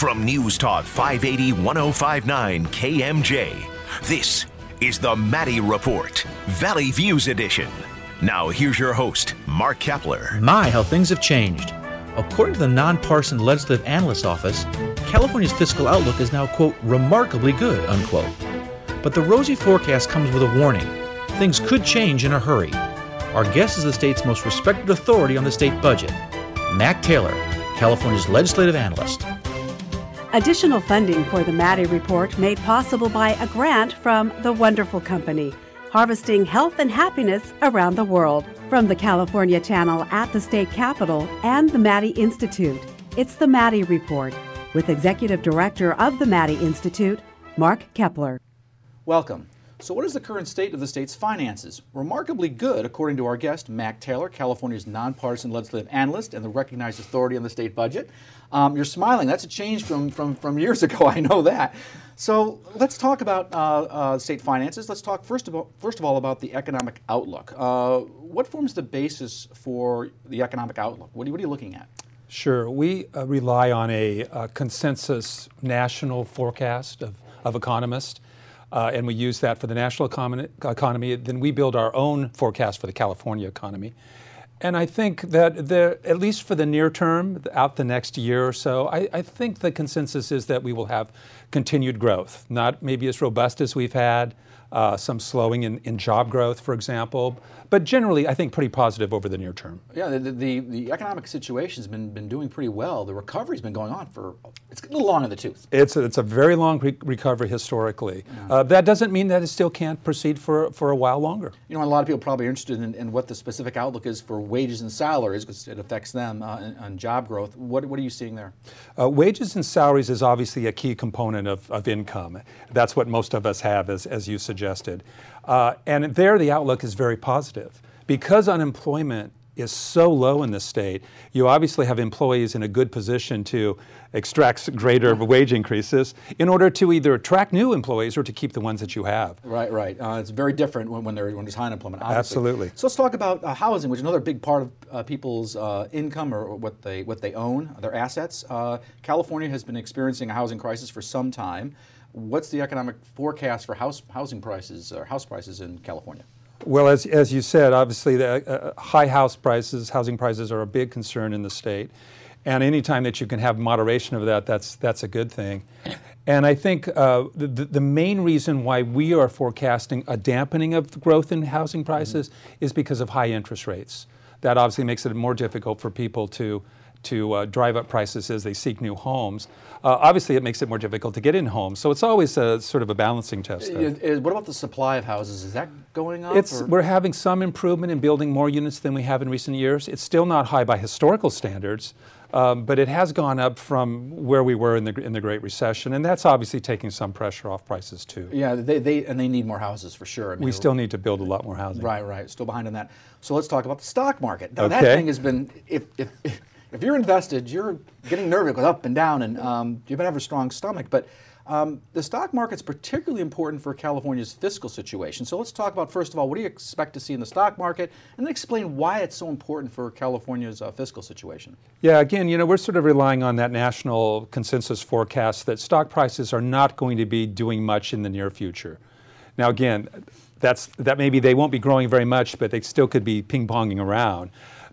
From News Talk 580 1059 KMJ, this is the Maddy Report, Valley Views Edition. Now, here's your host, Mark Keppler. My, how things have changed. According to the nonpartisan legislative analyst office, California's fiscal outlook is now, quote, remarkably good, unquote. But the rosy forecast comes with a warning. Things could change in a hurry. Our guest is the state's most respected authority on the state budget, Mac Taylor, California's legislative analyst. Additional funding for the Maddy Report made possible by a grant from The Wonderful Company, harvesting health and happiness around the world. From the California Channel at the state capitol and the Maddy Institute, it's the Maddy Report with Executive Director of the Maddy Institute, Mark Keppler. Welcome. So, what is the current state of the state's finances? Remarkably good, according to our guest, Mac Taylor, California's nonpartisan legislative analyst and the recognized authority on the state budget. Um, you're smiling. That's a change from, from, from years ago. I know that. So, let's talk about uh, uh, state finances. Let's talk first of all, first of all about the economic outlook. Uh, what forms the basis for the economic outlook? What are you, what are you looking at? Sure. We uh, rely on a, a, consensus national forecast of, of economists uh, and we use that for the national economy. Then we build our own forecast for the California economy. And I think that there, at least for the near term, out the next year or so, I, I, think the consensus is that we will have continued growth, not maybe as robust as we've had, uh, some slowing in, in job growth, for example, but generally, I think pretty positive over the near term. Yeah, the, the, the economic situation's been, been doing pretty well. The recovery's been going on for, it's a little long in the tooth. It's a, it's a very long re- recovery historically. Yeah. Uh, that doesn't mean that it still can't proceed for, for a while longer. You know, a lot of people probably are interested in, in what the specific outlook is for wages and salaries because it affects them uh, on job growth. What, what are you seeing there? Uh, wages and salaries is obviously a key component of, of income. That's what most of us have, as, as you suggested. Uh, and there, the outlook is very positive. Because unemployment is so low in the state, you obviously have employees in a good position to extract greater wage increases in order to either attract new employees or to keep the ones that you have. Right, right. Uh, it's very different when, when, when there's high unemployment. Obviously. Absolutely. So let's talk about uh, housing, which is another big part of uh, people's uh, income or what they what they own, their assets. Uh, California has been experiencing a housing crisis for some time. What's the economic forecast for house housing prices or house prices in California? Well, as, as you said, obviously the uh, high house prices, housing prices are a big concern in the state. And anytime that you can have moderation of that, that's, that's a good thing. And I think uh, the, the main reason why we are forecasting a dampening of growth in housing prices mm-hmm. is because of high interest rates. That obviously makes it more difficult for people to to uh, drive up prices as they seek new homes. Uh, obviously, it makes it more difficult to get in homes. So it's always a, sort of a balancing test. What about the supply of houses? Is that going up? It's, we're having some improvement in building more units than we have in recent years. It's still not high by historical standards. Um, but it has gone up from where we were in the in the Great Recession, and that's obviously taking some pressure off prices too. Yeah, they, they and they need more houses for sure. I mean, we still need to build a lot more housing. Right, right. Still behind on that. So let's talk about the stock market. Now okay. that thing has been if, if, if if you're invested, you're getting nervous, up and down, and um, you better have a strong stomach. But um, the stock market's particularly important for California's fiscal situation. So let's talk about first of all, what do you expect to see in the stock market, and then explain why it's so important for California's uh, fiscal situation. Yeah, again, you know, we're sort of relying on that national consensus forecast that stock prices are not going to be doing much in the near future. Now, again, that's that maybe they won't be growing very much, but they still could be ping ponging around.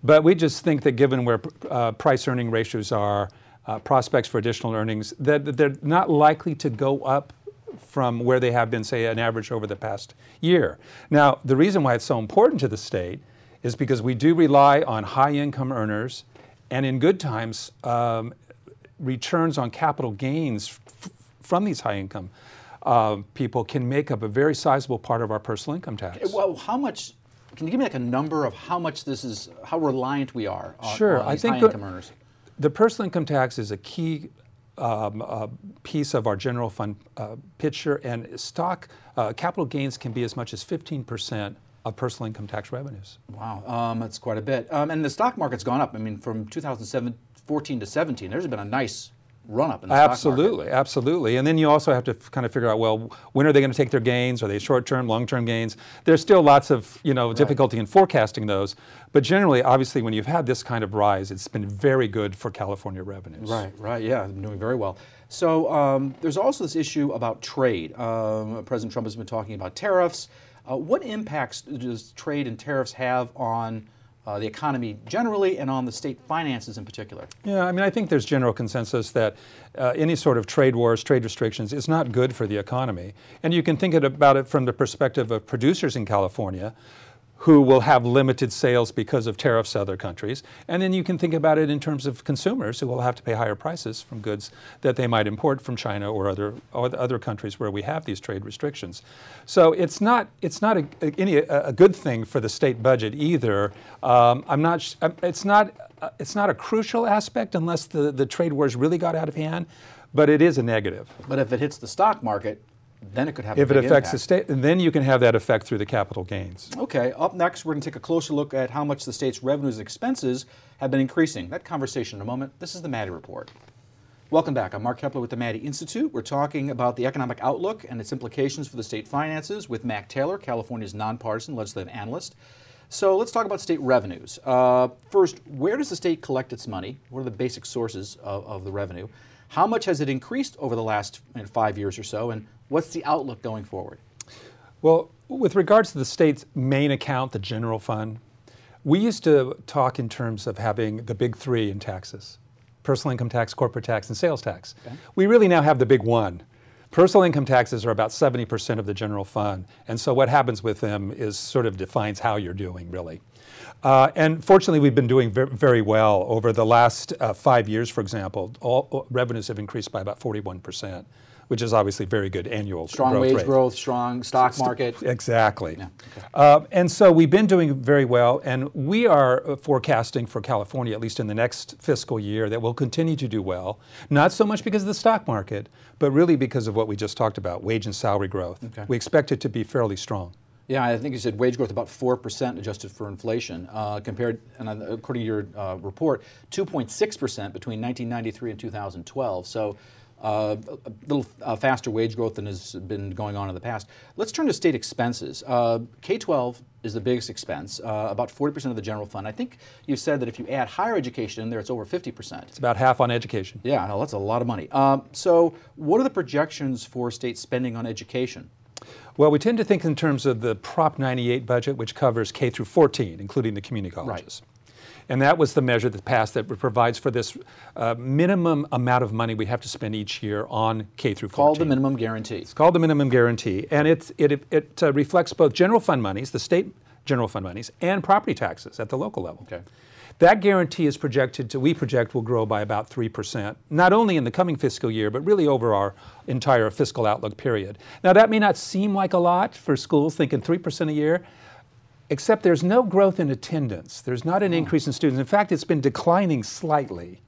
But we just think that given where uh, price earning ratios are, uh, prospects for additional earnings, that they're not likely to go up from where they have been, say, an average over the past year. Now, the reason why it's so important to the state is because we do rely on high income earners, and in good times, um, returns on capital gains from these high income uh, people can make up a very sizable part of our personal income tax. Well, how much can you give me like a number of how much this is, how reliant we are on, sure. on I think high income earners? The personal income tax is a key um, uh, piece of our general fund uh, picture, and stock uh, capital gains can be as much as 15% of personal income tax revenues. Wow, um, that's quite a bit. Um, and the stock market's gone up. I mean, from 2014 to 17, there's been a nice run up in the. Absolutely, absolutely. And then you also have to f- kind of figure out, well, when are they going to take their gains? Are they short-term, long-term gains? There's still lots of, you know, difficulty in forecasting those. But generally, obviously, when you've had this kind of rise, it's been very good for California revenues. Right, right, yeah, doing very well. So um, there's also this issue about trade. Um, President Trump has been talking about tariffs. Uh, what impacts does trade and tariffs have on uh, the economy generally and on the state finances in particular? Yeah, I mean, I think there's general consensus that uh, any sort of trade wars, trade restrictions is not good for the economy. And you can think about it from the perspective of producers in California who will have limited sales because of tariffs to other countries. And then you can think about it in terms of consumers who will have to pay higher prices from goods that they might import from China or other, or other countries where we have these trade restrictions. So it's not, it's not a, a- any, a, good thing for the state budget either. Um, I'm not, it's not, it's not a crucial aspect unless the, the trade wars really got out of hand, but it is a negative. But if it hits the stock market, then it could have If a it affects the impact. state, then you can have that effect through the capital gains. Okay, up next, we're going to take a closer look at how much the state's revenues and expenses have been increasing. That conversation in a moment. This is the Maddy Report. Welcome back. I'm Mark Keppler with the Maddy Institute. We're talking about the economic outlook and its implications for the state finances with Mac Taylor, California's nonpartisan legislative analyst. So let's talk about state revenues. Uh, first, where does the state collect its money? What are the basic sources of, of the revenue? How much has it increased over the last five years or so? And what's the outlook going forward? Well, with regards to the state's main account, the general fund, we used to talk in terms of having the big three in taxes personal income tax, corporate tax, and sales tax. We really now have the big one. Personal income taxes are about 70% of the general fund, and so what happens with them is sort of defines how you're doing, really. Uh, and fortunately, we've been doing ver- very well over the last uh, five years. For example, all, all revenues have increased by about 41%, which is obviously very good annual Strong growth wage rate. growth, strong stock market. Exactly. Uh, and so we've been doing very well, and we are uh, forecasting for California, at least in the next fiscal year, that we'll continue to do well. Not so much because of the stock market, but really because of what we just talked about wage and salary growth. Okay. We expect it to be fairly strong. Yeah, I think you said wage growth about 4% adjusted for inflation, uh, compared, and uh, according to your uh, report, 2.6% between 1993 and 2012. So uh, a little uh, faster wage growth than has been going on in the past. Let's turn to state expenses. Uh, K 12 is the biggest expense, uh, about 40% of the general fund. I think you said that if you add higher education in there, it's over 50%. It's about half on education. Yeah, no, that's a lot of money. Um, so, what are the projections for state spending on education? Well, we tend to think in terms of the Prop 98 budget, which covers K through 14, including the community colleges. And that was the measure that passed that provides for this uh, minimum amount of money we have to spend each year on K through 14. Called the minimum guarantee. It's called the minimum guarantee, and it, it, it uh, reflects both general fund monies, the state general fund monies, and property taxes at the local level. Okay. That guarantee is projected to, we project will grow by about 3%, not only in the coming fiscal year, but really over our entire fiscal outlook period. Now, that may not seem like a lot for schools thinking 3% a year, except there's no growth in attendance. There's not an increase in students. In fact, it's been declining slightly.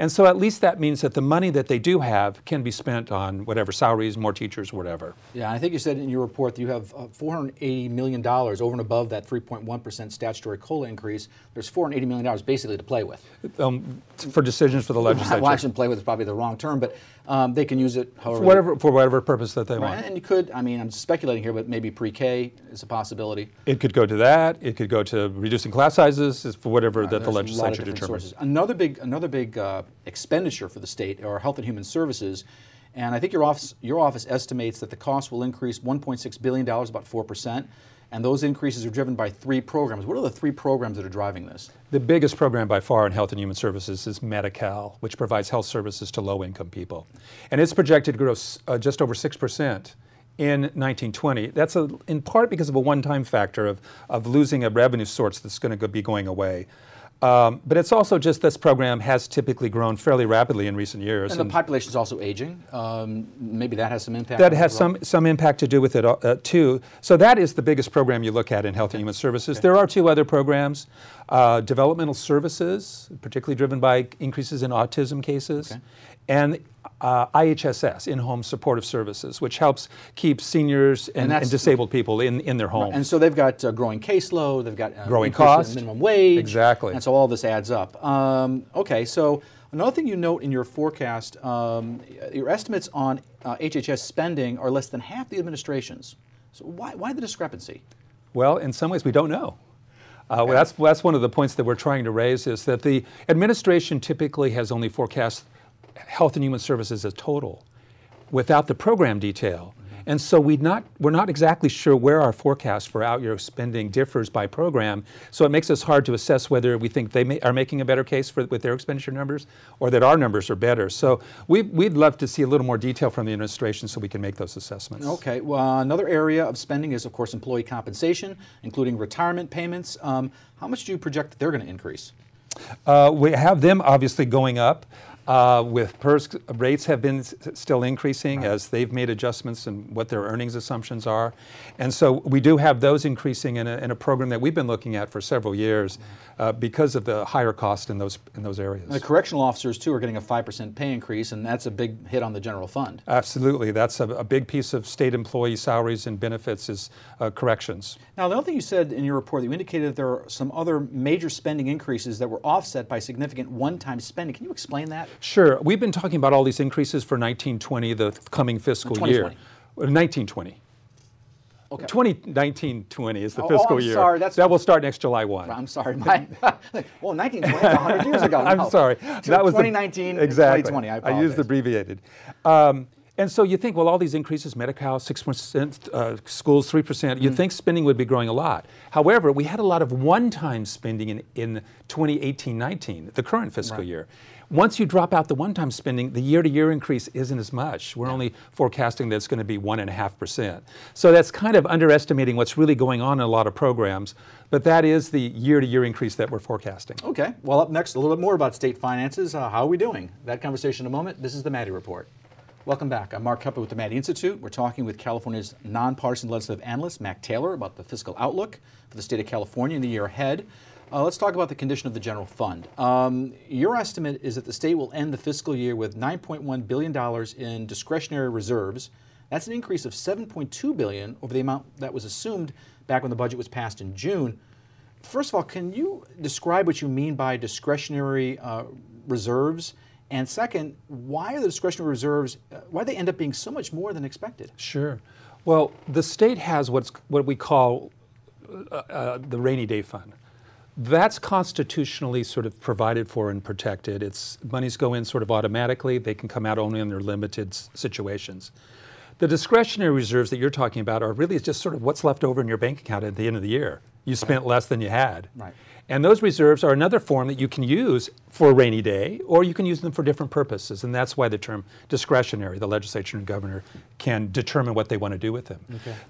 And so at least that means that the money that they do have can be spent on whatever salaries, more teachers, whatever. Yeah, I think you said in your report that you have uh, $480 million over and above that 3.1% statutory COLA increase. There's $480 million basically to play with. Um, for decisions for the legislature. Well, actually, play with is probably the wrong term, but um, they can use it however. for whatever, for whatever purpose that they Right, want. and you could, I mean, I'm speculating here, but maybe pre-K is a possibility. It could go to that. It could go to reducing class sizes for whatever that the There's a lot of legislature determines. sources. Another big, another big uh, expenditure for the state are Health and Human Services, and I think your office, your office estimates that the cost will increase 1.6 billion dollars, about four percent, and those increases are driven by three programs. What are the three programs that are driving this? The biggest program by far in Health and Human Services is Medi-Cal, which provides health services to low-income people. And it's projected to grow uh, just over 6% in 1920. That's a, in part because of a one-time factor of, of losing a revenue source that's going to be going away. Um, but it's also just this program has typically grown fairly rapidly in recent years. And the population is also aging. Um, maybe that has some impact. that has some, some impact to do with it uh, too. So that is the biggest program you look at in Health and Human Services. There are two other programs, uh, developmental services, particularly driven by increases in autism cases, and uh, IHSS, in-home supportive services, which helps keep seniors and, and, that's- disabled people in, in their homes. And so they've got uh, growing caseload, they've got uh, Growing cost. minimum wage, Exactly. and so all this adds up. Um, okay, so Another thing you note in your forecast, um, your estimates on uh, HHS spending are less than half the administration's. So why, why the discrepancy? Well, in some ways, we don't know. Uh, well, that's, that's one of the points that we're trying to raise is that the administration typically has only forecast health and human services as total without the program detail. And so we not, we're not exactly sure where our forecast for out year spending differs by program. So it makes us hard to assess whether we think they may, are making a better case for, with their expenditure numbers or that our numbers are better. So we, we'd love to see a little more detail from the administration so we can make those assessments. Okay. Well, another area of spending is, of course, employee compensation, including retirement payments. Um, how much do you project that they're going to increase? Uh, we have them obviously going up. Uh, with PERS rates have been still increasing as they've made adjustments in what their earnings assumptions are. And so we do have those increasing in a, in a program that we've been looking at for several years uh, because of the higher cost in those, in those areas. The correctional officers, too, are getting a 5% pay increase, and that's a big hit on the general fund. Absolutely. That's a, a big piece of state employee salaries and benefits is uh, corrections. Now, the other thing you said in your report, you indicated that there are some other major spending increases that were offset by significant one time spending. Can you explain that? Sure. We've been talking about all these increases for 1920, the coming fiscal year. 2020. Uh, 1920. Okay. 2019-20 is the Oh, fiscal I'm year. sorry, that's- that will start next July 1. I'm sorry. My, well, 1920, is 100 years ago. I'm sorry. That was the- 2019, exactly. 2020. I apologize. I used abbreviated. Um, and so you think, well, all these increases, Medi-Cal, 6%, uh, schools, 3%, Mm. you'd think spending would be growing a lot. However, we had a lot of one-time spending in, in 2018-19, the current fiscal year. Once you drop out the one-time spending, the year-to-year increase isn't as much. We're only forecasting that it's going to be 1.5%. So that's kind of underestimating what's really going on in a lot of programs, but that is the year-to-year increase that we're forecasting. Okay. Well, up next, a little bit more about state finances. Uh, how are we doing? That conversation in a moment. This is the Maddy Report. Welcome back. I'm Mark Keppler with the Maddy Institute. We're talking with California's nonpartisan legislative analyst, Mac Taylor, about the fiscal outlook for the state of California in the year ahead. Uh, let's talk about the condition of the general fund. Um, your estimate is that the state will end the fiscal year with $9.1 billion in discretionary reserves. That's an increase of 7.2 billion over the amount that was assumed back when the budget was passed in June. First of all, can you describe what you mean by discretionary uh, reserves? And second, why are the discretionary reserves, uh, why do they end up being so much more than expected? Sure. Well, the state has what's what we call uh, uh, the rainy day fund. That's constitutionally sort of provided for and protected. It's monies go in sort of automatically. They can come out only in their limited s- situations. The discretionary reserves that you're talking about are really just sort of what's left over in your bank account at the end of the year. You spent less than you had. Right. And those reserves are another form that you can use for a rainy day, or you can use them for different purposes. And that's why the term discretionary, the legislature and governor can determine what they want to do with them.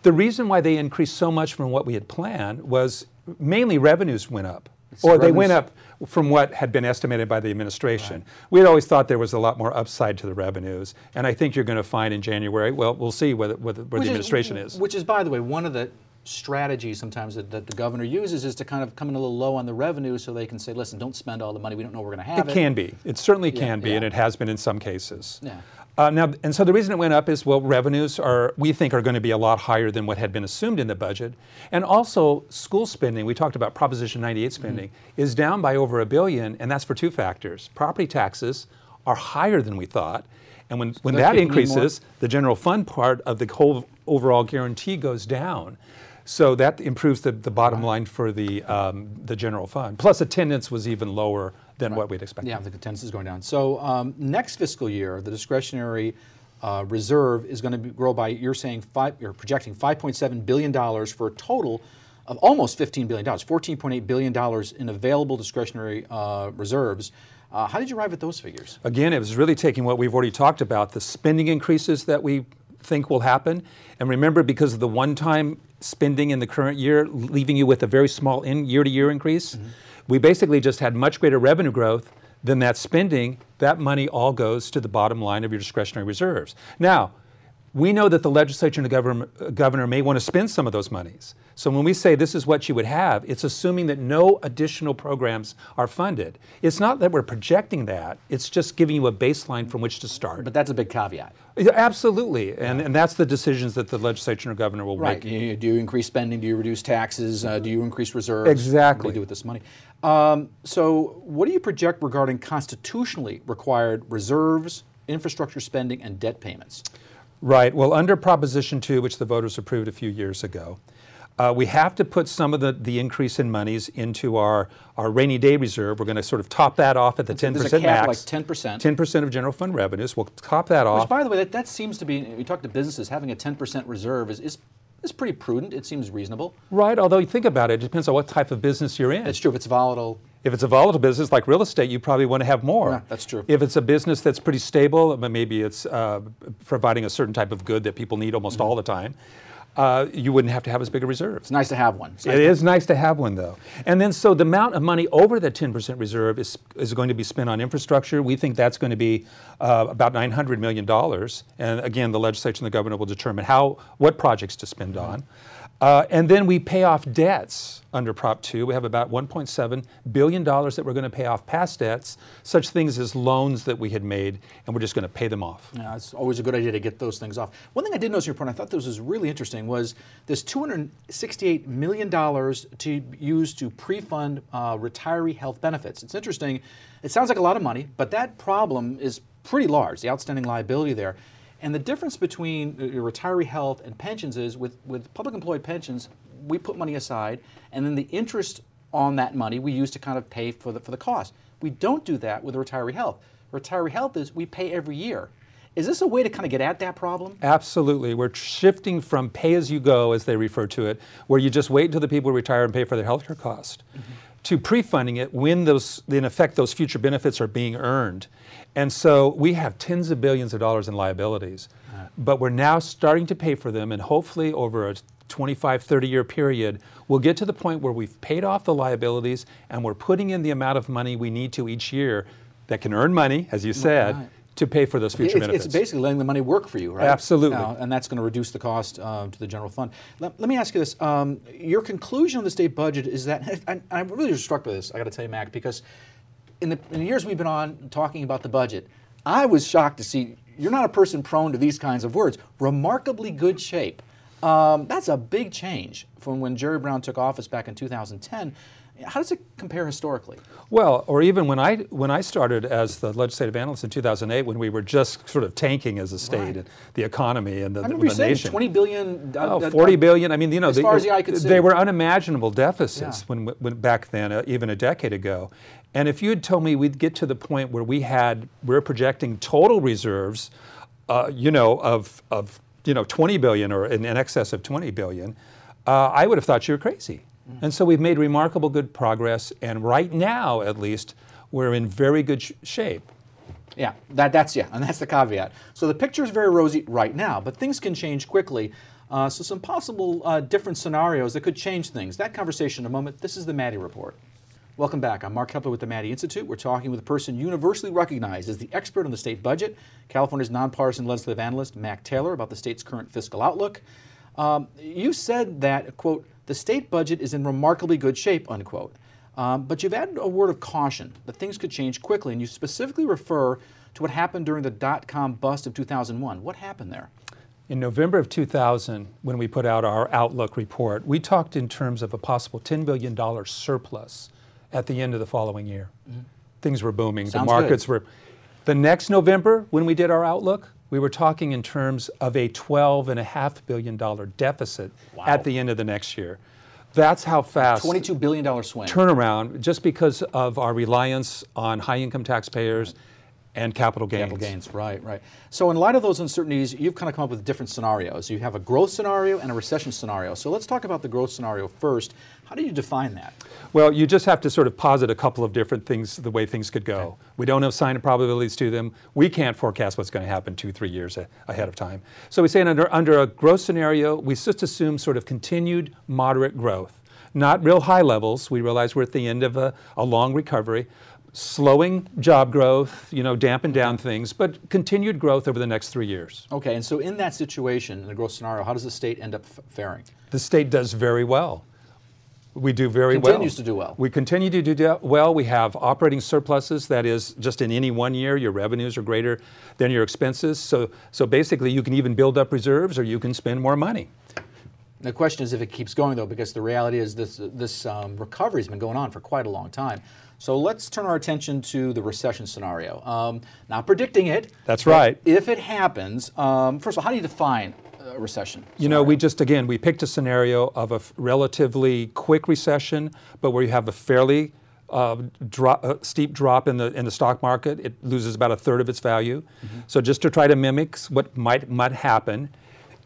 The reason why they increased so much from what we had planned was mainly revenues went up. or they went up from what had been estimated by the administration. We had always thought there was a lot more upside to the revenues. And I think you're going to find in January, well, we'll see whether, whether, where the administration is. Which is, by the way, one of the strategies sometimes that, that the governor uses is to kind of come in a little low on the revenue so they can say, listen, don't spend all the money. We don't know we're going to have It it. can be. It certainly can be, and it has been in some cases. Yeah. Uh, now, and so the reason it went up is well, revenues are we think are going to be a lot higher than what had been assumed in the budget, and also school spending. We talked about Proposition 98 spending Mm-hmm. is down by over a billion, and that's for two factors. Property taxes are higher than we thought, and when when that kicking in more? increases, the general fund part of the whole overall guarantee goes down. So that improves the, the bottom line for the um, the general fund. Plus, attendance was even lower than what we'd expect. Yeah, the attendance is going down. So um, next fiscal year, the discretionary uh, reserve is going to be, grow by, you're saying, five, you're projecting $5.7 billion for a total of almost $15 billion, $14.8 billion in available discretionary uh, reserves. Uh, how did you arrive at those figures? Again, it was really taking what we've already talked about the spending increases that we think will happen. And remember, because of the one time spending in the current year, leaving you with a very small in year to year increase, we basically just had much greater revenue growth than that spending. That money all goes to the bottom line of your discretionary reserves. Now, we know that the legislature and the governor, governor may want to spend some of those monies. So when we say this is what you would have, it's assuming that no additional programs are funded. It's not that we're projecting that, it's just giving you a baseline from which to start. But that's a big caveat. Absolutely, and, and that's the decisions that the legislature and governor will Right. make. You- Do you increase spending? Do you reduce taxes? Uh, do you increase reserves? Exactly. What do you do with this money? Um, so, what do you project regarding constitutionally required reserves, infrastructure spending, and debt payments? Right. Well, under Proposition 2, which the voters approved a few years ago, uh, we have to put some of the, the increase in monies into our, our rainy day reserve. We're going to sort of top that off at the 10% There's a cap, max. like 10%. 10% of general fund revenues. We'll top that off. Which, by the way, that, that seems to be, we talk to businesses, having a 10% reserve is, is, is pretty prudent. It seems reasonable. Right, although you think about it, it depends on what type of business you're in. It's true. If it's volatile, If it's a volatile business like real estate, you probably want to have more. Yeah, that's true. If it's a business that's pretty stable, but maybe it's uh, providing a certain type of good that people need almost Mm-hmm. all the time, uh, you wouldn't have to have as big a reserve. it's nice to have one. Nice It to- is nice to have one, though. And then, so the amount of money over the 10% reserve is, is going to be spent on infrastructure. We think that's going to be uh, about $900 million. And again, the legislature and the governor will determine how, what projects to spend on. Uh, and then we pay off debts under Prop 2. We have about $1.7 billion that we're going to pay off past debts, such things as loans that we had made, and we're just going to pay them off. Yeah, it's always a good idea to get those things off. One thing I did notice in your report, I thought this was really interesting, was this $268 million to use to pre-fund uh, retiree health benefits. It's interesting. It sounds like a lot of money, but that problem is pretty large, the outstanding liability there. And the difference between uh, your retiree health and pensions is with, with public employed pensions, we put money aside, and then the interest on that money we use to kind of pay for the, for the cost. We don't do that with retiree health. Retiree health is we pay every year. Is this a way to kind of get at that problem? Absolutely. We're shifting from pay as you go, as they refer to it, where you just wait until the people retire and pay for their healthcare cost, to pre funding it when those, in effect, those future benefits are being earned. And so we have tens of billions of dollars in liabilities, uh-huh. but we're now starting to pay for them, and hopefully over a 25, 30 year period, we'll get to the point where we've paid off the liabilities and we're putting in the amount of money we need to each year that can earn money, as you said, Right. To pay for those future It's, benefits. it's basically letting the money work for you, right? Absolutely. Now, and that's going to reduce the cost uh, to the general fund. Let, let me ask you this: um, Your conclusion on the state budget is that I, I'm really struck by this. I got to tell you, Mac, because in the, in the years we've been on talking about the budget, I was shocked to see you're not a person prone to these kinds of words. Remarkably good shape. Um, that's a big change from when Jerry Brown took office back in 2010. How does it compare historically? Well, or even when I when I started as the legislative analyst in 2008, when we were just sort of tanking as a state Right. and the economy and the, I remember you the saying nation. 20 billion. uh, Oh, uh, 40 billion. I mean, you know, as they, far as the eye could see. they were unimaginable deficits Yeah. when, when back then, uh, even a decade ago. And if you had told me we'd get to the point where we had, we are projecting total reserves, uh, you know, of, of, you know, 20 billion or in, in excess of 20 billion, uh, I would have thought you were crazy. And so we've made remarkable good progress. And right now, at least, we're in very good sh- shape. Yeah, that, that's yeah, and that's the caveat. So the picture is very rosy right now, but things can change quickly. Uh, so some possible uh, different scenarios that could change things. That conversation in a moment. This is the Maddy Report. Welcome back. I'm Mark Keppler with the Maddy Institute. We're talking with a person universally recognized as the expert on the state budget, California's nonpartisan legislative analyst, Mac Taylor, about the state's current fiscal outlook. Um, you said that, quote, the state budget is in remarkably good shape, unquote. Um, but you've added a word of caution that things could change quickly, and you specifically refer to what happened during the dot com bust of 2001. What happened there? In November of 2000, when we put out our Outlook report, we talked in terms of a possible $10 billion surplus at the end of the following year. Things were booming. Sounds the markets good. were. The next November, when we did our Outlook, we were talking in terms of a $12.5 billion deficit Wow. at the end of the next year. That's how fast $22 billion swing. turnaround, just because of our reliance on high income taxpayers and capital gains. Capital gains, right, right. So, in light of those uncertainties, you've kind of come up with different scenarios. You have a growth scenario and a recession scenario. So, let's talk about the growth scenario first. How do you define that? Well, you just have to sort of posit a couple of different things, the way things could go. We don't have sign of probabilities to them. We can't forecast what's going to happen two, three years a- ahead of time. So we say under, under a growth scenario, we just assume sort of continued moderate growth. Not real high levels. We realize we're at the end of a, a long recovery. Slowing job growth, you know, dampen down things, but continued growth over the next three years. Okay, and so in that situation, in the growth scenario, how does the state end up faring? The state does very well. We do very well. Continues to do well. We continue to do well. We have operating surpluses. That is, just in any one year, your revenues are greater than your expenses. So, so basically, you can even build up reserves or you can spend more money. The question is if it keeps going, though, because the reality is this this um, recovery has been going on for quite a long time. So let's turn our attention to the recession scenario. Um, not predicting it. That's right. If it happens, um, first of all, how do you define a recession? You know, we just, again, we picked a scenario of a f- relatively quick recession, but where you have a fairly uh, drop, uh, steep drop in the in the stock market. It loses about a third of its value. So just to try to mimic what might might happen,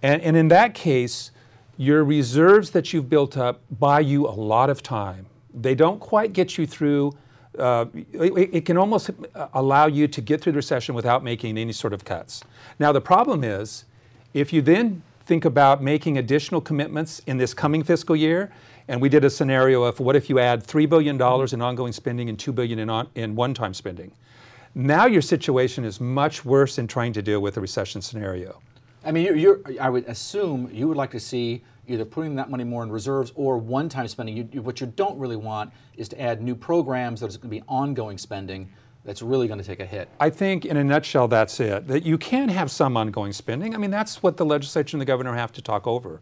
and, and in that case, your reserves that you've built up buy you a lot of time. They don't quite get you through. Uh, it, it can almost allow you to get through the recession without making any sort of cuts. Now the problem is, if you then think about making additional commitments in this coming fiscal year, and we did a scenario of what if you add $3 billion in ongoing spending and 2 billion in, on, in one-time spending. Now your situation is much worse in trying to deal with a recession scenario. I mean, you're, you're, I would assume you would like to see either putting that money more in reserves or one-time spending. You, you, what you don't really want is to add new programs that is going to be ongoing spending that's really going to take a hit. I think, in a nutshell, that's it. That you can have some ongoing spending. I mean, that's what the legislature and the governor have to talk over.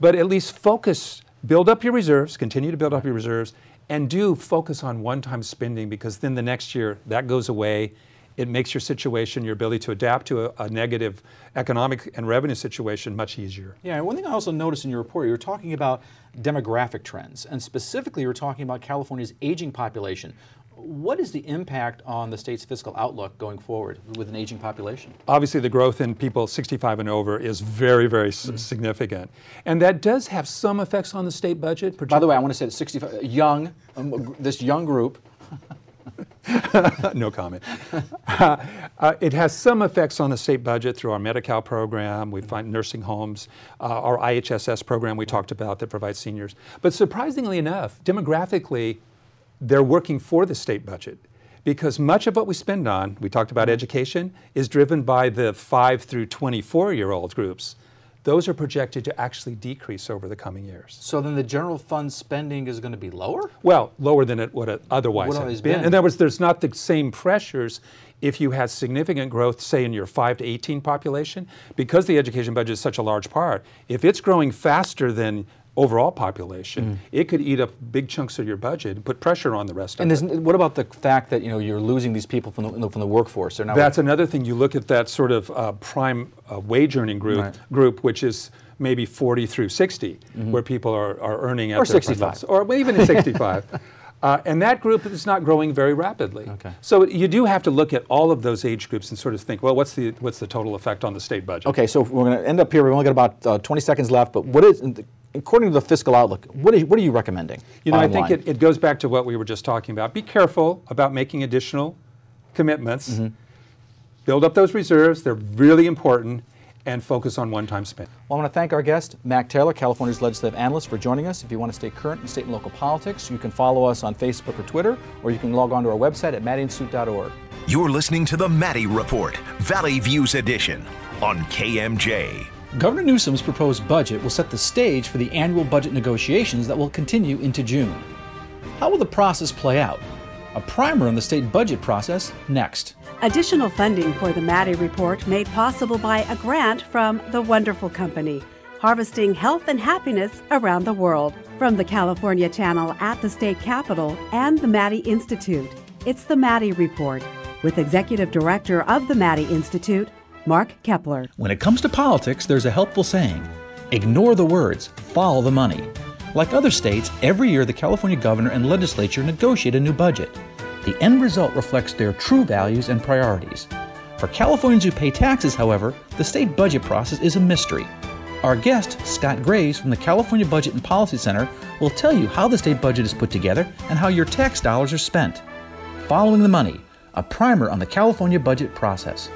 But at least focus, build up your reserves, continue to build up your reserves, and do focus on one-time spending because then the next year that goes away. It makes your situation, your ability to adapt to a, a negative economic and revenue situation much easier. Yeah, and one thing I also noticed in your report, you were talking about demographic trends, and specifically you were talking about California's aging population. What is the impact on the state's fiscal outlook going forward with an aging population? Obviously, the growth in people 65 and over is very, very s- significant. And that does have some effects on the state budget. By the way, I want to say that 65, young, um, this young group, no comment. Uh, uh, it has some effects on the state budget through our Medi-Cal program. We find nursing homes, uh, our IHSS program we talked about that provides seniors. But surprisingly enough, demographically, they're working for the state budget because much of what we spend on, we talked about education, is driven by the 5 through 24 year old groups. Those are projected to actually decrease over the coming years. so then the general fund spending is going to be lower? Well, lower than it would have otherwise Would have always been. been. In other words, there's not the same pressures if you had significant growth, say in your 5 to 18 population, because the education budget is such a large part. If it's growing faster than overall population, Mm-hmm. it could eat up big chunks of your budget and put pressure on the rest And of it. isn't, what about the fact that you know you're losing these people from the, from the workforce? They're now That's another thing. You look at that sort of uh, prime uh, wage earning group, Right. group, which is maybe 40 through 60, where people are, are earning at. Or their 65. levels. or even at 65. Uh, and that group is not growing very rapidly. Okay. So you do have to look at all of those age groups and sort of think, well, what's the what's the total effect on the state budget? Okay, so we're going to end up here. We've only got about uh, 20 seconds left. But what is, according to the fiscal outlook, what are you, what are you recommending? You know, I think it, it goes back to what we were just talking about. Be careful about making additional commitments. Mm-hmm. Build up those reserves. They're really important. And focus on one-time spend. Well, I want to thank our guest, Mac Taylor, California's legislative analyst, for joining us. If you want to stay current in state and local politics, you can follow us on Facebook or Twitter, or you can log on to our website at maddyinstitute.org. You're listening to the Maddy Report, Valley Views Edition on KMJ. Governor Newsom's proposed budget will set the stage for the annual budget negotiations that will continue into June. How will the process play out? A primer on the state budget process next. Additional funding for the Maddy Report made possible by a grant from The Wonderful Company, harvesting health and happiness around the world. From the California Channel at the state capitol and the Maddy Institute, it's the Maddy Report with Executive Director of the Maddy Institute, Mark Keppler. When it comes to politics, there's a helpful saying ignore the words, follow the money. Like other states, every year the California governor and legislature negotiate a new budget. The end result reflects their true values and priorities. For Californians who pay taxes, however, the state budget process is a mystery. Our guest, Scott Graves from the California Budget and Policy Center, will tell you how the state budget is put together and how your tax dollars are spent. Following the Money, a primer on the California budget process.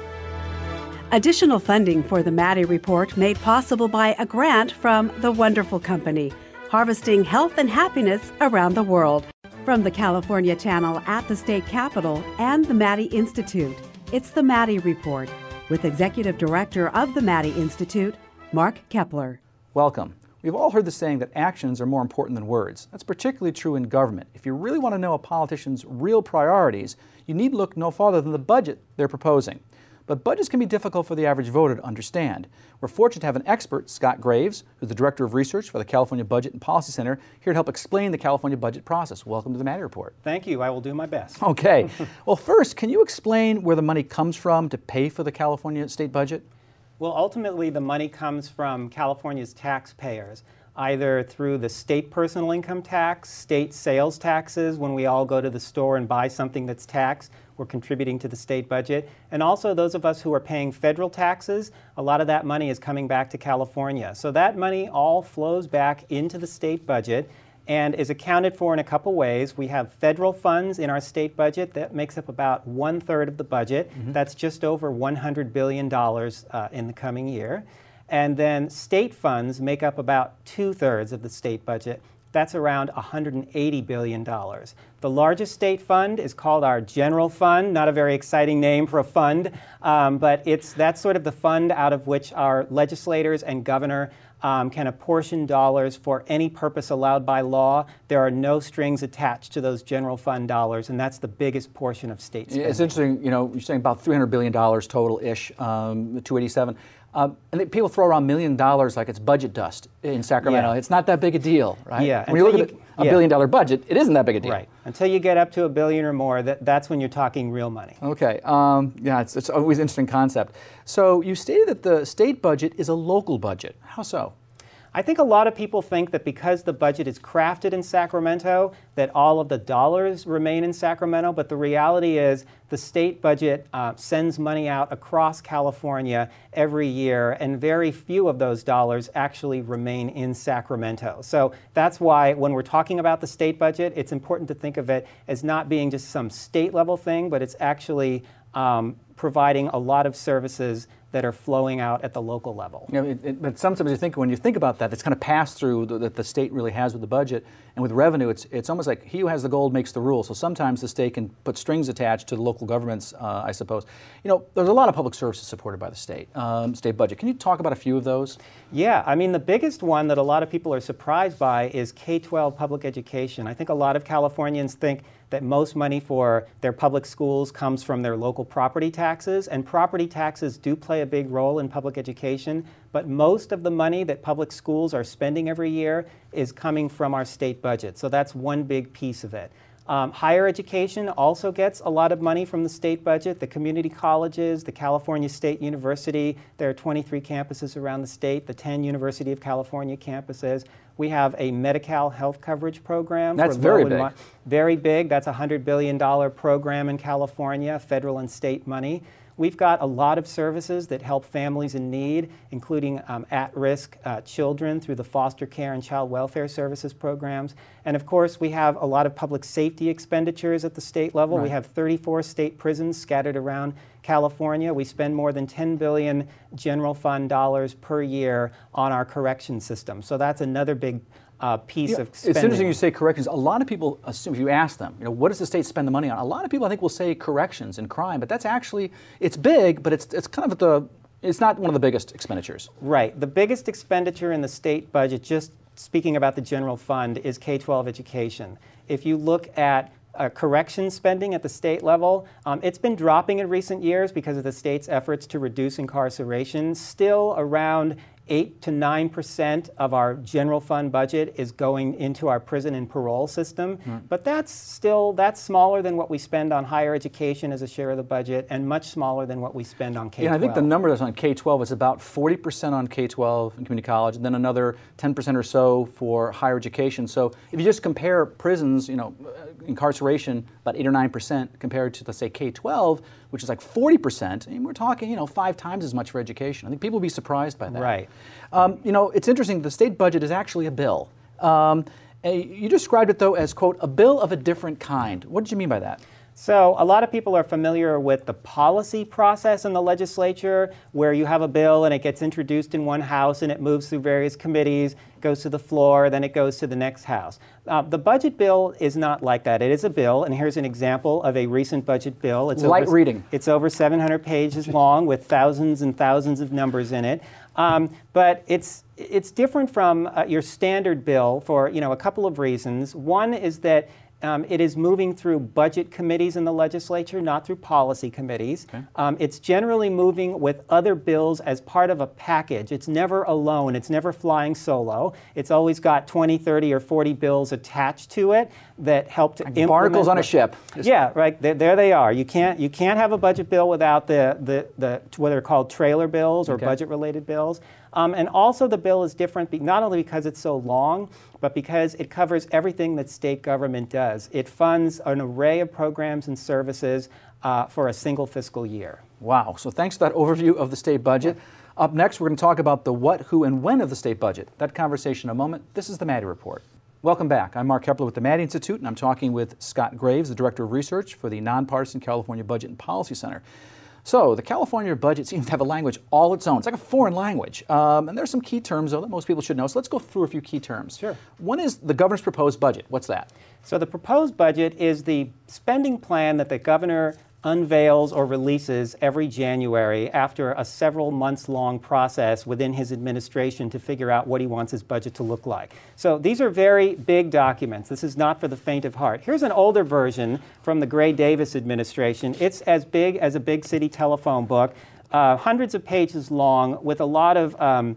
Additional funding for the Maddy Report made possible by a grant from The Wonderful Company, harvesting health and happiness around the world. From the California Channel at the state capitol and the Maddy Institute, it's the Maddy Report with Executive Director of the Maddy Institute, Mark Keppler. Welcome. We've all heard the saying that actions are more important than words. That's particularly true in government. If you really want to know a politician's real priorities, you need look no farther than the budget they're proposing. But budgets can be difficult for the average voter to understand. We're fortunate to have an expert, Scott Graves, who's the Director of Research for the California Budget and Policy Center, here to help explain the California budget process. Welcome to the Maddy Report. Thank you. I will do my best. Okay. well, first, can you explain where the money comes from to pay for the California state budget? Well, ultimately, the money comes from California's taxpayers either through the state personal income tax, state sales taxes, when we all go to the store and buy something that's taxed, we're contributing to the state budget. And also those of us who are paying federal taxes, a lot of that money is coming back to California. So that money all flows back into the state budget and is accounted for in a couple ways. We have federal funds in our state budget that makes up about one third of the budget. Mm-hmm. That's just over $100 billion uh, in the coming year. And then state funds make up about two thirds of the state budget. That's around $180 billion. The largest state fund is called our general fund, not a very exciting name for a fund, um, but it's, that's sort of the fund out of which our legislators and governor um, can apportion dollars for any purpose allowed by law. There are no strings attached to those general fund dollars, and that's the biggest portion of state spending. It's interesting, you know, you're saying about $300 billion total ish, um, 287. Uh, and people throw around million dollars like it's budget dust in Sacramento. Yeah. It's not that big a deal, right? Yeah. When you look at a yeah. billion dollar budget, it isn't that big a deal. Right. Until you get up to a billion or more, that, that's when you're talking real money. Okay. Um, yeah, it's, it's always an interesting concept. So you stated that the state budget is a local budget. How so? I think a lot of people think that because the budget is crafted in Sacramento, that all of the dollars remain in Sacramento, but the reality is the state budget uh, sends money out across California every year, and very few of those dollars actually remain in Sacramento. So that's why when we're talking about the state budget, it's important to think of it as not being just some state level thing, but it's actually um, providing a lot of services that are flowing out at the local level. Know, it, it, but sometimes you think when you think about that, it's kind of pass through that the state really has with the budget and with revenue. It's it's almost like he who has the gold makes the rules. So sometimes the state can put strings attached to the local governments. Uh, I suppose. You know, there's a lot of public services supported by the state um, state budget. Can you talk about a few of those? Yeah, I mean the biggest one that a lot of people are surprised by is K-12 public education. I think a lot of Californians think that most money for their public schools comes from their local property taxes, and property taxes do play a big role in public education, but most of the money that public schools are spending every year is coming from our state budget. So that's one big piece of it. Um, higher education also gets a lot of money from the state budget. The community colleges, the California State University, there are 23 campuses around the state, the 10 University of California campuses. We have a Medi-Cal health coverage program. That's very big. Mo- very big. That's a $100 billion program in California, federal and state money. We've got a lot of services that help families in need, including um, at risk uh, children through the foster care and child welfare services programs. And of course, we have a lot of public safety expenditures at the state level. Right. We have 34 state prisons scattered around California. We spend more than 10 billion general fund dollars per year on our correction system. So that's another big uh, piece yeah, of spending. It's interesting you say corrections. A lot of people assume, if you ask them, you know, what does the state spend the money on? A lot of people, I think, will say corrections and crime, but that's actually, it's big, but it's, it's kind of the, it's not one of the biggest expenditures. Right. The biggest expenditure in the state budget, just speaking about the general fund, is K 12 education. If you look at uh, correction spending at the state level. Um, it's been dropping in recent years because of the state's efforts to reduce incarceration. Still around 8 to 9 percent of our general fund budget is going into our prison and parole system. Mm. But that's still that's smaller than what we spend on higher education as a share of the budget and much smaller than what we spend on K-12. Yeah, I think the number that's on K-12 is about 40 percent on K-12 and community college, and then another 10 percent or so for higher education. So if you just compare prisons, you know, incarceration about 8 or 9 percent compared to, let's say, K-12, which is like 40 percent, and we're talking, you know, five times as much for education. I think people will be surprised by that. Right. Um, you know, it's interesting. The state budget is actually a bill. Um, you described it though as quote a bill of a different kind. What did you mean by that? So, a lot of people are familiar with the policy process in the legislature where you have a bill and it gets introduced in one house and it moves through various committees, goes to the floor, then it goes to the next house. Uh, the budget bill is not like that. It is a bill, and here's an example of a recent budget bill. It's light over, reading. It's over 700 pages long with thousands and thousands of numbers in it. Um, but it's it's different from uh, your standard bill for you know a couple of reasons. One is that Um, it is moving through budget committees in the legislature, not through policy committees. Um, it's generally moving with other bills as part of a package. It's never alone, it's never flying solo. It's always got 20, 30, or 40 bills attached to it that help to implement. barnacles on a ship. Yeah, right. There, there they are. You can't you can't have a budget bill without the the, the what are called trailer bills or Okay. budget related bills. Um, and also the bill is different not only because it's so long, but because it covers everything that state government does. It funds an array of programs and services uh, for a single fiscal year. Wow. So thanks for that overview of the state budget. Up next, we're going to talk about the what, who, and when of the state budget. That conversation in a moment. This is the Maddy Report. Welcome back. I'm Mark Keppler with the Maddy Institute, and I'm talking with Scott Graves, the Director of Research for the Nonpartisan California Budget and Policy Center. So, the California budget seems to have a language all its own. It's like a foreign language. Um, and there's some key terms, though, that most people should know. So, let's go through a few key terms. Sure. One is the governor's proposed budget. What's that? So the proposed budget is the spending plan that the governor unveils or releases every January after a several months long process within his administration to figure out what he wants his budget to look like. So these are very big documents. This is not for the faint of heart. Here's an older version from the Gray Davis administration. It's as big as a big city telephone book, uh, hundreds of pages long with a lot of um,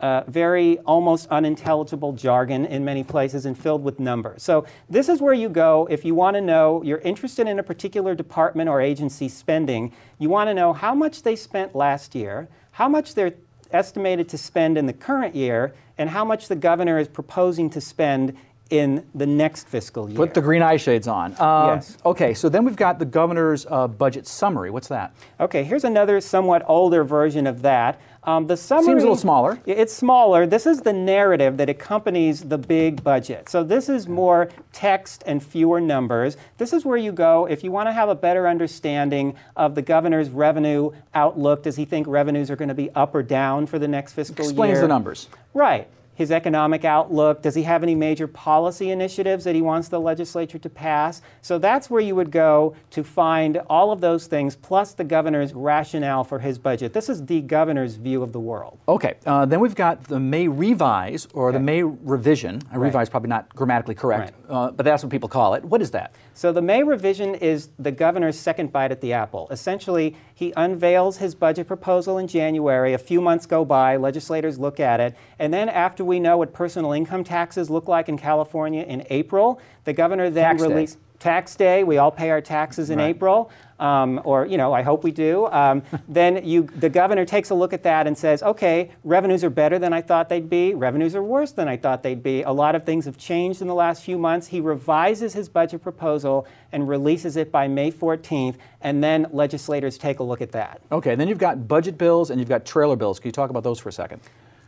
uh, very almost unintelligible jargon in many places and filled with numbers. So, this is where you go if you want to know, you're interested in a particular department or agency spending, you want to know how much they spent last year, how much they're estimated to spend in the current year, and how much the governor is proposing to spend in the next fiscal year. Put the green eye shades on. Um, Yes. Okay, so then we've got the governor's uh, budget summary. What's that? Okay, here's another somewhat older version of that. Um, the summary seems a little smaller. It's smaller. This is the narrative that accompanies the big budget. So this is more text and fewer numbers. This is where you go if you want to have a better understanding of the governor's revenue outlook. Does he think revenues are going to be up or down for the next fiscal Explains year? Explains the numbers. Right. His economic outlook. Does he have any major policy initiatives that he wants the legislature to pass? So that's where you would go to find all of those things, plus the governor's rationale for his budget. This is the governor's view of the world. Okay, uh, then we've got the May revise or the May revision. A revise probably not grammatically correct, uh, but that's what people call it. What is that? So the May revision is the governor's second bite at the apple. Essentially, he unveils his budget proposal in January. A few months go by, legislators look at it, and then after we know what personal income taxes look like in California in April, the governor then releases tax day. We all pay our taxes in Right. April, um, or you know, I hope we do. Um, then you, the governor takes a look at that and says, okay, revenues are better than I thought they'd be. Revenues are worse than I thought they'd be. A lot of things have changed in the last few months. He revises his budget proposal and releases it by May 14th, and then legislators take a look at that. Okay, then you've got budget bills and you've got trailer bills. Can you talk about those for a second?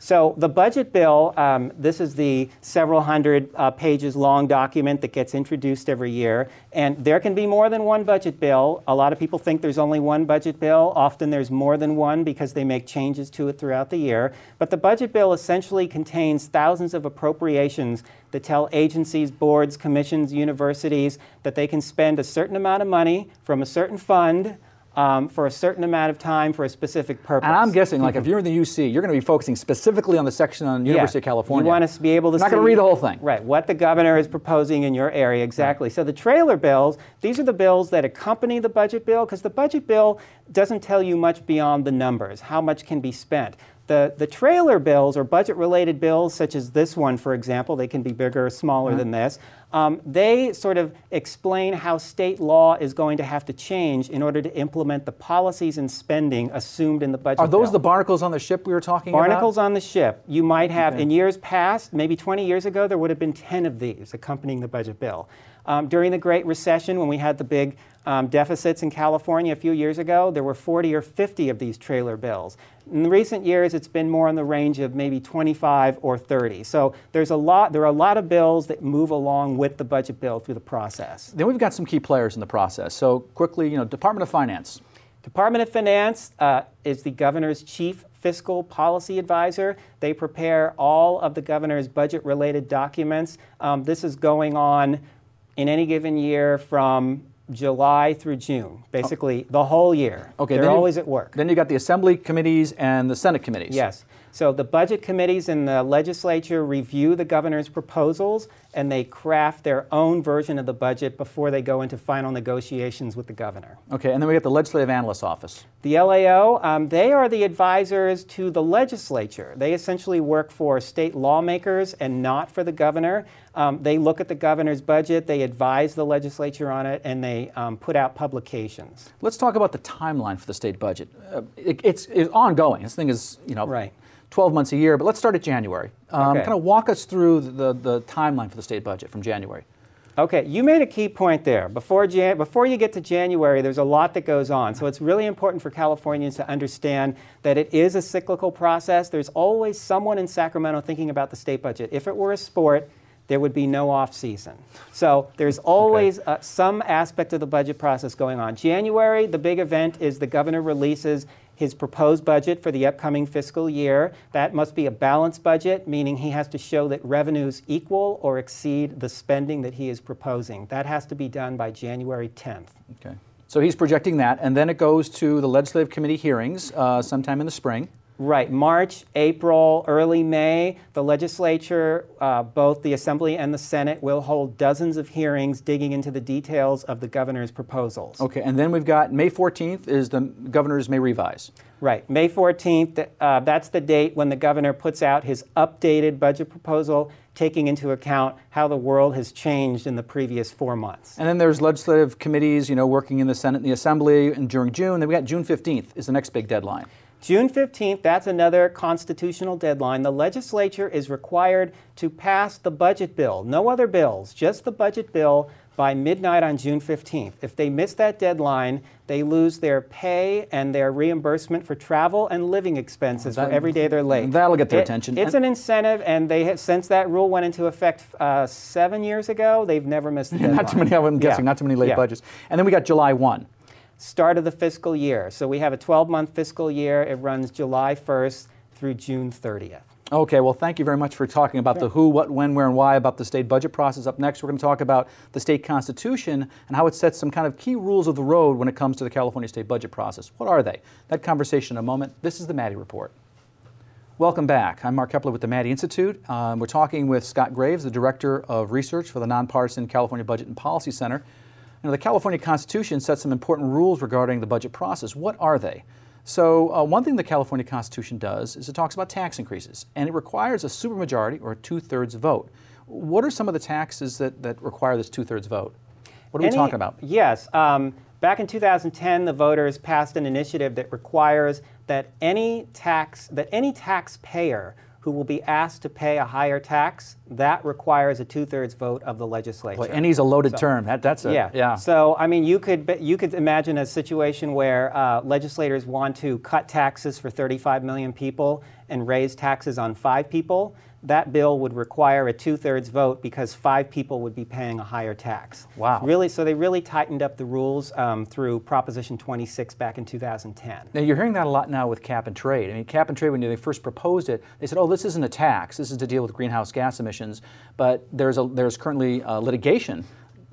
So the budget bill, um, this is the several hundred uh, pages long document that gets introduced every year. And there can be more than one budget bill. A lot of people think there's only one budget bill. Often there's more than one because they make changes to it throughout the year. But the budget bill essentially contains thousands of appropriations that tell agencies, boards, commissions, universities that they can spend a certain amount of money from a certain fund. Um, for a certain amount of time for a specific purpose. And I'm guessing, like, if you're in the UC, you're going to be focusing specifically on the section on University of California. You want to be able to Not gonna read the whole thing. Right, what the governor is proposing in your area, exactly. So the trailer bills, these are the bills that accompany the budget bill, because the budget bill doesn't tell you much beyond the numbers, how much can be spent. The, the trailer bills or budget related bills, such as this one, for example, they can be bigger or smaller Uh-huh. than this, um, they sort of explain how state law is going to have to change in order to implement the policies and spending assumed in the budget Are those bill. the barnacles on the ship we were talking Barnacles about? Barnacles on the ship. You might have, Okay. in years past, maybe 20 years ago, there would have been 10 of these accompanying the budget bill. Um, during the Great Recession, when we had the big um, deficits in California a few years ago, there were 40 or 50 of these trailer bills. In recent years, it's been more in the range of maybe 25 or 30. So there's a lot. There are a lot of bills that move along with the budget bill through the process. Then we've got some key players in the process. So quickly, you know, Department of Finance. Department of Finance uh, is the governor's chief fiscal policy advisor. They prepare all of the governor's budget related documents. Um, this is going on in any given year from July through June, basically the whole year. Okay, They're then you- always at work. Then you got the Assembly committees and the Senate committees. Yes. So the budget committees in the legislature review the governor's proposals and they craft their own version of the budget before they go into final negotiations with the governor. Okay, and then we got the Legislative Analyst Office. The LAO, um, they are the advisors to the legislature. They essentially work for state lawmakers and not for the governor. Um, they look at the governor's budget, they advise the legislature on it, and they um, put out publications. Let's talk about the timeline for the state budget. Uh, it, it's, it's ongoing. This thing is, you know, Right. 12 months a year, but let's start at January. Um, Okay. Kind of walk us through the, the timeline for the state budget from January. Okay, you made a key point there. Before, Jan- before you get to January, there's a lot that goes on. So it's really important for Californians to understand that it is a cyclical process. There's always someone in Sacramento thinking about the state budget. If it were a sport, there would be no off season. So there's always uh, some aspect of the budget process going on. January, the big event is the governor releases his proposed budget for the upcoming fiscal year. That must be a balanced budget, meaning he has to show that revenues equal or exceed the spending that he is proposing. That has to be done by January 10th. Okay. So he's projecting that, and then it goes to the Legislative Committee hearings uh, sometime in the spring. Right, March, April, early May, the legislature, uh, both the Assembly and the Senate, will hold dozens of hearings digging into the details of the governor's proposals. Okay, and then we've got May 14th is the governors may revise. Right, May 14th, uh, that's the date when the governor puts out his updated budget proposal, taking into account how the world has changed in the previous four months. And then there's legislative committees, you know, working in the Senate and the Assembly and during June. Then we got June 15th is the next big deadline. June 15th, that's another constitutional deadline. The legislature is required to pass the budget bill, no other bills, just the budget bill by midnight on June 15th. If they miss that deadline, they lose their pay and their reimbursement for travel and living expenses That- for every day they're late. that'll get their It- attention. It's And- an incentive, and they have, since that rule went into effect uh, seven years ago, they've never missed a deadline. not too many, I'm guessing, Yeah. not too many late Yeah. budgets. And then we got July 1. Start of the fiscal year. So we have a 12 month fiscal year. It runs July 1st through June 30th. Okay, well, thank you very much for talking about the who, what, when, where, and why about the state budget process. Up next, we're going to talk about the state constitution and how it sets some kind of key rules of the road when it comes to the California state budget process. What are they? That conversation in a moment. This is the Maddy Report. Welcome back. I'm Mark Keppler with the Maddy Institute. Um, we're talking with Scott Graves, the Director of Research for the Nonpartisan California Budget and Policy Center. You know, the California Constitution sets some important rules regarding the budget process. What are they? So, uh, one thing the California Constitution does is it talks about tax increases, and it requires a supermajority or a two thirds vote. What are some of the taxes that, that require this two thirds vote? What are we talking about? Yes. Um, back in 2010, the voters passed an initiative that requires that any tax that any taxpayer who will be asked to pay a higher tax that requires a two-thirds vote of the legislature. Boy, any's a loaded term. That, that's a, yeah. yeah. So I mean, you could you could imagine a situation where uh, legislators want to cut taxes for 35 million people and raise taxes on five people. That bill would require a two-thirds vote because five people would be paying a higher tax. Wow. Really? So they really tightened up the rules um, through Proposition 26 back in 2010. Now you're hearing that a lot now with cap and trade. I mean, cap and trade when they first proposed it, they said, "Oh, this isn't a tax. This is to deal with greenhouse gas emissions." But there's a there's currently uh, litigation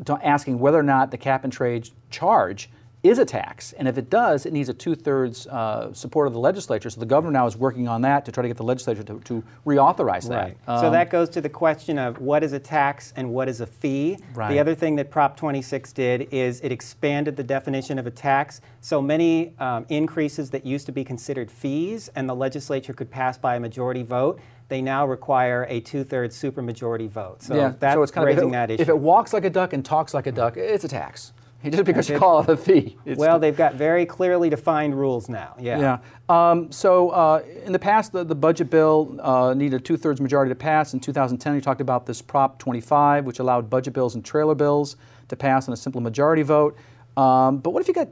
to asking whether or not the cap and trade charge is a tax, and if it does, it needs a two-thirds uh, support of the legislature. So the governor now is working on that to try to get the legislature to, to reauthorize that. Right. so Um, that goes to the question of what is a tax and what is a fee. Right. The other thing that Prop 26 did is it expanded the definition of a tax. So many um, increases that used to be considered fees and the legislature could pass by a majority vote, they now require a two-thirds supermajority vote. So yeah, that's so it's kind of raising it, that issue. if it walks like a duck and talks like a duck, it's a tax. Just because you call it a fee. Well, they've got very clearly defined rules now. Yeah. Yeah. Um, so uh, in the past, the, the budget bill uh, needed a two-thirds majority to pass. In 2010, you talked about this Prop 25, which allowed budget bills and trailer bills to pass on a simple majority vote. Um, but what if you got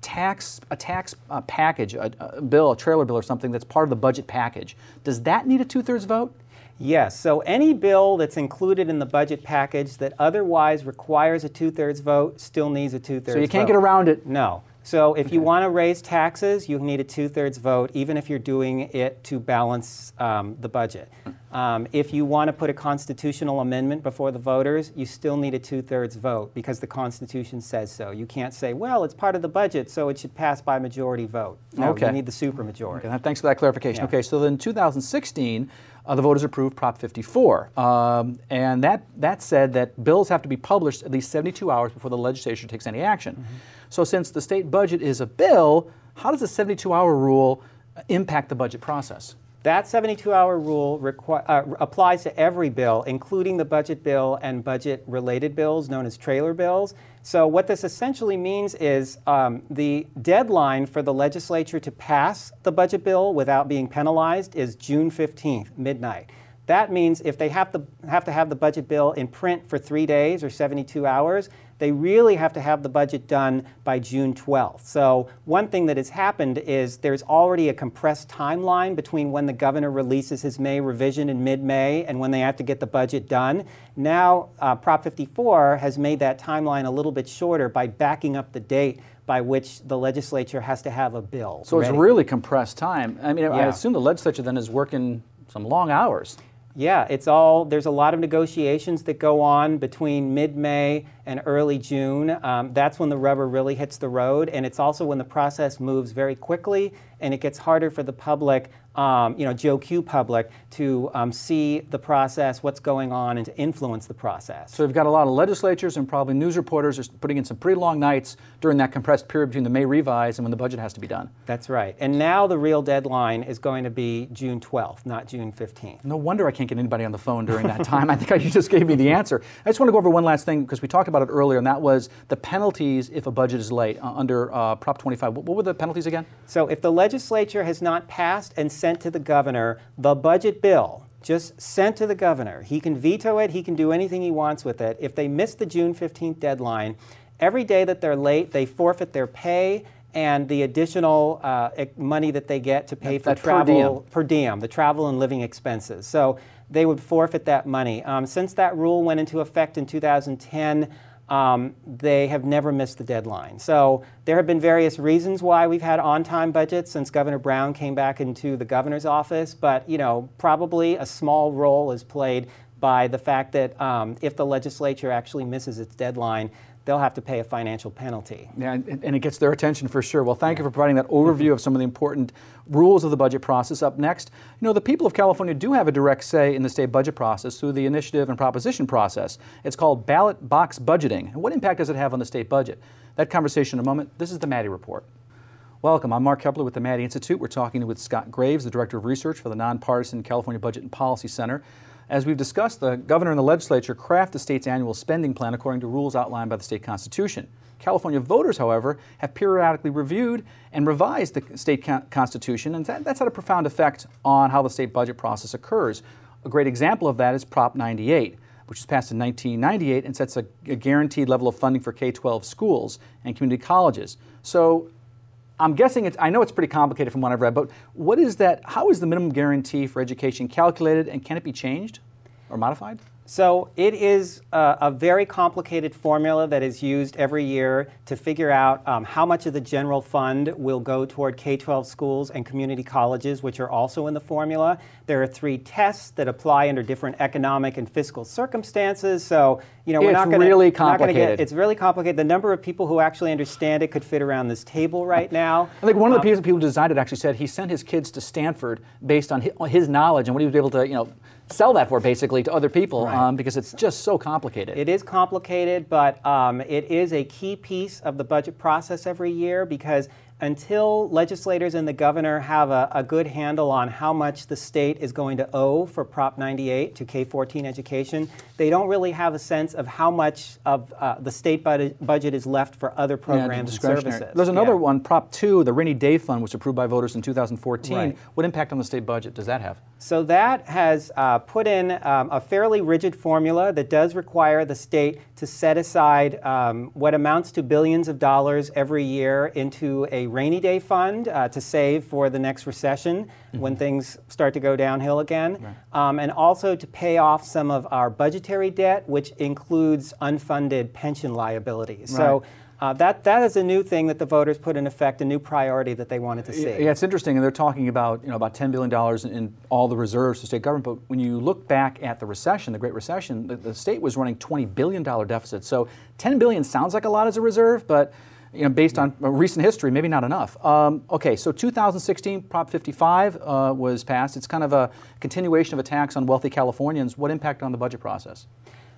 tax a tax uh, package, a, a bill, a trailer bill, or something that's part of the budget package? Does that need a two-thirds vote? Yes, so any bill that's included in the budget package that otherwise requires a two-thirds vote still needs a two-thirds vote. So you can't get around it. No. So if you want to raise taxes, you need a two-thirds vote, even if you're doing it to balance um, the budget. Um, if you want to put a constitutional amendment before the voters, you still need a two-thirds vote because the Constitution says so. You can't say, well, it's part of the budget, so it should pass by majority vote. No, Okay. you need the supermajority. Okay, thanks for that clarification. Yeah. Okay, so then 2016, uh, the voters approved Prop 54, um, and that that said that bills have to be published at least 72 hours before the legislature takes any action. Mm-hmm. So since the state budget is a bill, how does the 72-hour rule uh, impact the budget process? That 72-hour rule requi- uh, applies to every bill, including the budget bill and budget-related bills known as trailer bills. So what this essentially means is um, the deadline for the legislature to pass the budget bill without being penalized is June 15th, midnight. That means if they have to have to have the budget bill in print for three days or 72 hours, they really have to have the budget done by June 12th. So one thing that has happened is there's already a compressed timeline between when the governor releases his May revision in mid-May and when they have to get the budget done. Now, uh, Prop 54 has made that timeline a little bit shorter by backing up the date by which the legislature has to have a bill. So it's really compressed time. I mean, I assume the legislature then is working some long hours. Yeah, it's all, there's a lot of negotiations that go on between mid May and early June. Um, that's when the rubber really hits the road, and it's also when the process moves very quickly and it gets harder for the public, um, you know, Joe Q public, to um, see the process, what's going on, and to influence the process. So we've got a lot of legislatures and probably news reporters are putting in some pretty long nights during that compressed period between the May revise and when the budget has to be done. That's right. And now the real deadline is going to be June 12th, not June 15th. No wonder I can't get anybody on the phone during that time. I think I, you just gave me the answer. I just want to go over one last thing because we talked about it earlier, and that was the penalties if a budget is late uh, under uh, Prop 25. What, what were the penalties again? So if the legislature has not passed and sent to the governor the budget bill, just sent to the governor, he can veto it, he can do anything he wants with it. If they miss the June 15th deadline, every day that they're late, they forfeit their pay and the additional uh, money that they get to pay That- for that per travel diem. per diem, the travel and living expenses. So they would forfeit that money. Um, since that rule went into effect in 2010, um, they have never missed the deadline. So there have been various reasons why we've had on-time budgets since Governor Brown came back into the governor's office, but you know probably a small role is played by the fact that um, if the legislature actually misses its deadline, they'll have to pay a financial penalty. Yeah, and, and it gets their attention for sure. Well, thank you for providing that overview of some of the important rules of the budget process. Up next, you know, the people of California do have a direct say in the state budget process through the initiative and proposition process. It's called ballot box budgeting. And what impact does it have on the state budget? That conversation in a moment. This is the Maddy Report. Welcome. I'm Mark Keppler with the Maddy Institute. We're talking with Scott Graves, the Director of Research for the nonpartisan California Budget and Policy Center. As we've discussed, the governor and the legislature craft the state's annual spending plan according to rules outlined by the state constitution. California voters, however, have periodically reviewed and revised the state con- constitution, and that, that's had a profound effect on how the state budget process occurs. A great example of that is Prop 98, which was passed in 1998 and sets a, a guaranteed level of funding for K 12 schools and community colleges. So I'm guessing it's, I know it's pretty complicated from what I've read, but what is that, how is the minimum guarantee for education calculated and can it be changed or modified? So it is a, a very complicated formula that is used every year to figure out um, how much of the general fund will go toward K-12 schools and community colleges, which are also in the formula. There are three tests that apply under different economic and fiscal circumstances. So you know we're It's not going really to complicated. Get, it's really complicated. The number of people who actually understand it could fit around this table right now. I think one of the people, people who designed it actually said he sent his kids to Stanford based on his, on his knowledge and what he was able to, you know, sell that for basically to other people Right. um, because it's just so complicated. It is complicated, but um, it is a key piece of the budget process every year because until legislators and the governor have a, a good handle on how much the state is going to owe for Prop 98 to K 14 education, they don't really have a sense of how much of uh, the state budget, budget is left for other Yeah, programs and services. There's another Yeah. one, Prop 2, the Rainy Day Fund, was approved by voters in 2014. Right. What impact on the state budget does that have? So that has uh, put in um, a fairly rigid formula that does require the state to set aside um, what amounts to billions of dollars every year into a rainy day fund uh, to save for the next recession when things start to go downhill again, um, and also to pay off some of our budgetary debt, which includes unfunded pension liabilities. So Uh, that, that is a new thing that the voters put in effect, a new priority that they wanted to see. Yeah, it's interesting, and they're talking about you know about ten billion dollars in all the reserves to state government. But when you look back at the recession, the Great Recession, the, the state was running twenty billion dollar deficits. So ten billion sounds like a lot as a reserve, but you know, based on recent history, maybe not enough. Um, okay, so 2016 Prop 55 uh, was passed. It's kind of a continuation of a tax on wealthy Californians. What impact on the budget process?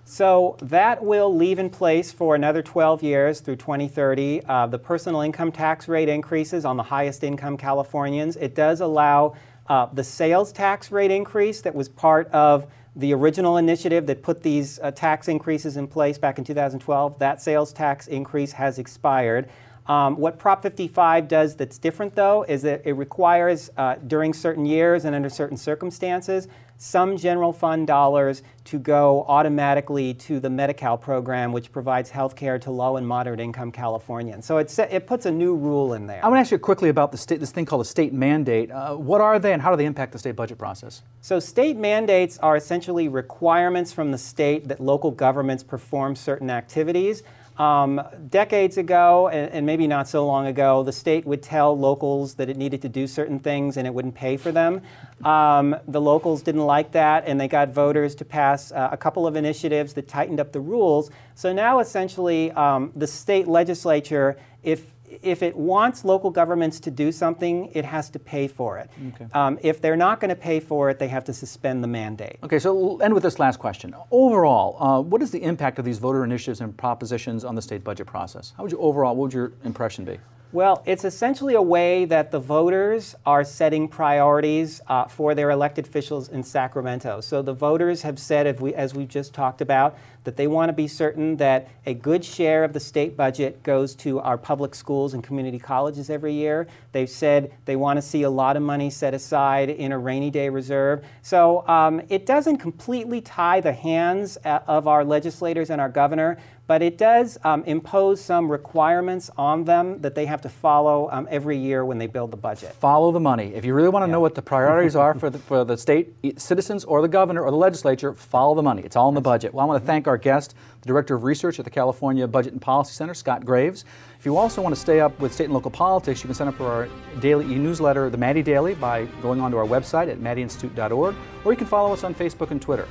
So that will leave in place for another 12 years through 2030. Uh, the personal income tax rate increases on the highest income Californians. It does allow uh, the sales tax rate increase that was part of the original initiative that put these uh, tax increases in place back in 2012. That sales tax increase has expired. Um, what Prop 55 does that's different, though, is that it requires, uh, during certain years and under certain circumstances, some general fund dollars to go automatically to the Medi-Cal program, which provides health care to low and moderate income Californians. So it, it puts a new rule in there. I want to ask you quickly about the state, this thing called a state mandate. Uh, what are they and how do they impact the state budget process? So state mandates are essentially requirements from the state that local governments perform certain activities. Um, decades ago, and, and, maybe not so long ago, the state would tell locals that it needed to do certain things and it wouldn't pay for them. Um, the locals didn't like that, and they got voters to pass uh, a couple of initiatives that tightened up the rules. So now, essentially, um, the state legislature, if if it wants local governments to do something, it has to pay for it. Okay. Um, if they're not going to pay for it, they have to suspend the mandate. Okay, so we'll end with this last question. Overall, uh, what is the impact of these voter initiatives and propositions on the state budget process? How would you overall, what would your impression be? Well, it's essentially a way that the voters are setting priorities uh, for their elected officials in Sacramento. So the voters have said, we, as we've just talked about, that they want to be certain that a good share of the state budget goes to our public schools and community colleges every year. They've said they want to see a lot of money set aside in a rainy day reserve. So um, it doesn't completely tie the hands uh, of our legislators and our governor, but it does um, impose some requirements on them that they have to follow um, every year when they build the budget. Follow the money. If you really want to yeah. know what the priorities are for the, for the state citizens or the governor or the legislature, follow the money. It's all in the budget. Well, I want to thank our guest, the Director of Research at the California Budget and Policy Center, Scott Graves. If you also want to stay up with state and local politics, you can sign up for our daily e-newsletter, The Maddy Daily, by going onto our website at maddyinstitute.org, or you can follow us on Facebook and Twitter.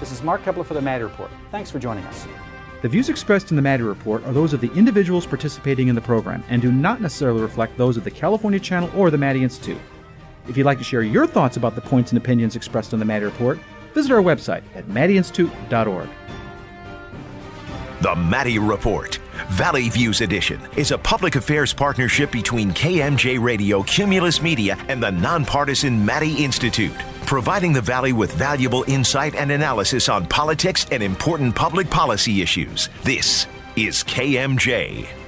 This is Mark Keppler for The Maddy Report. Thanks for joining us. The views expressed in the Maddy Report are those of the individuals participating in the program and do not necessarily reflect those of the California Channel or the Maddy Institute. If you'd like to share your thoughts about the points and opinions expressed in the Maddy Report, visit our website at maddyinstitute.org. The Maddy Report, Valley Views Edition, is a public affairs partnership between KMJ Radio, Cumulus Media, and the nonpartisan Maddy Institute providing the Valley with valuable insight and analysis on politics and important public policy issues. This is KMJ.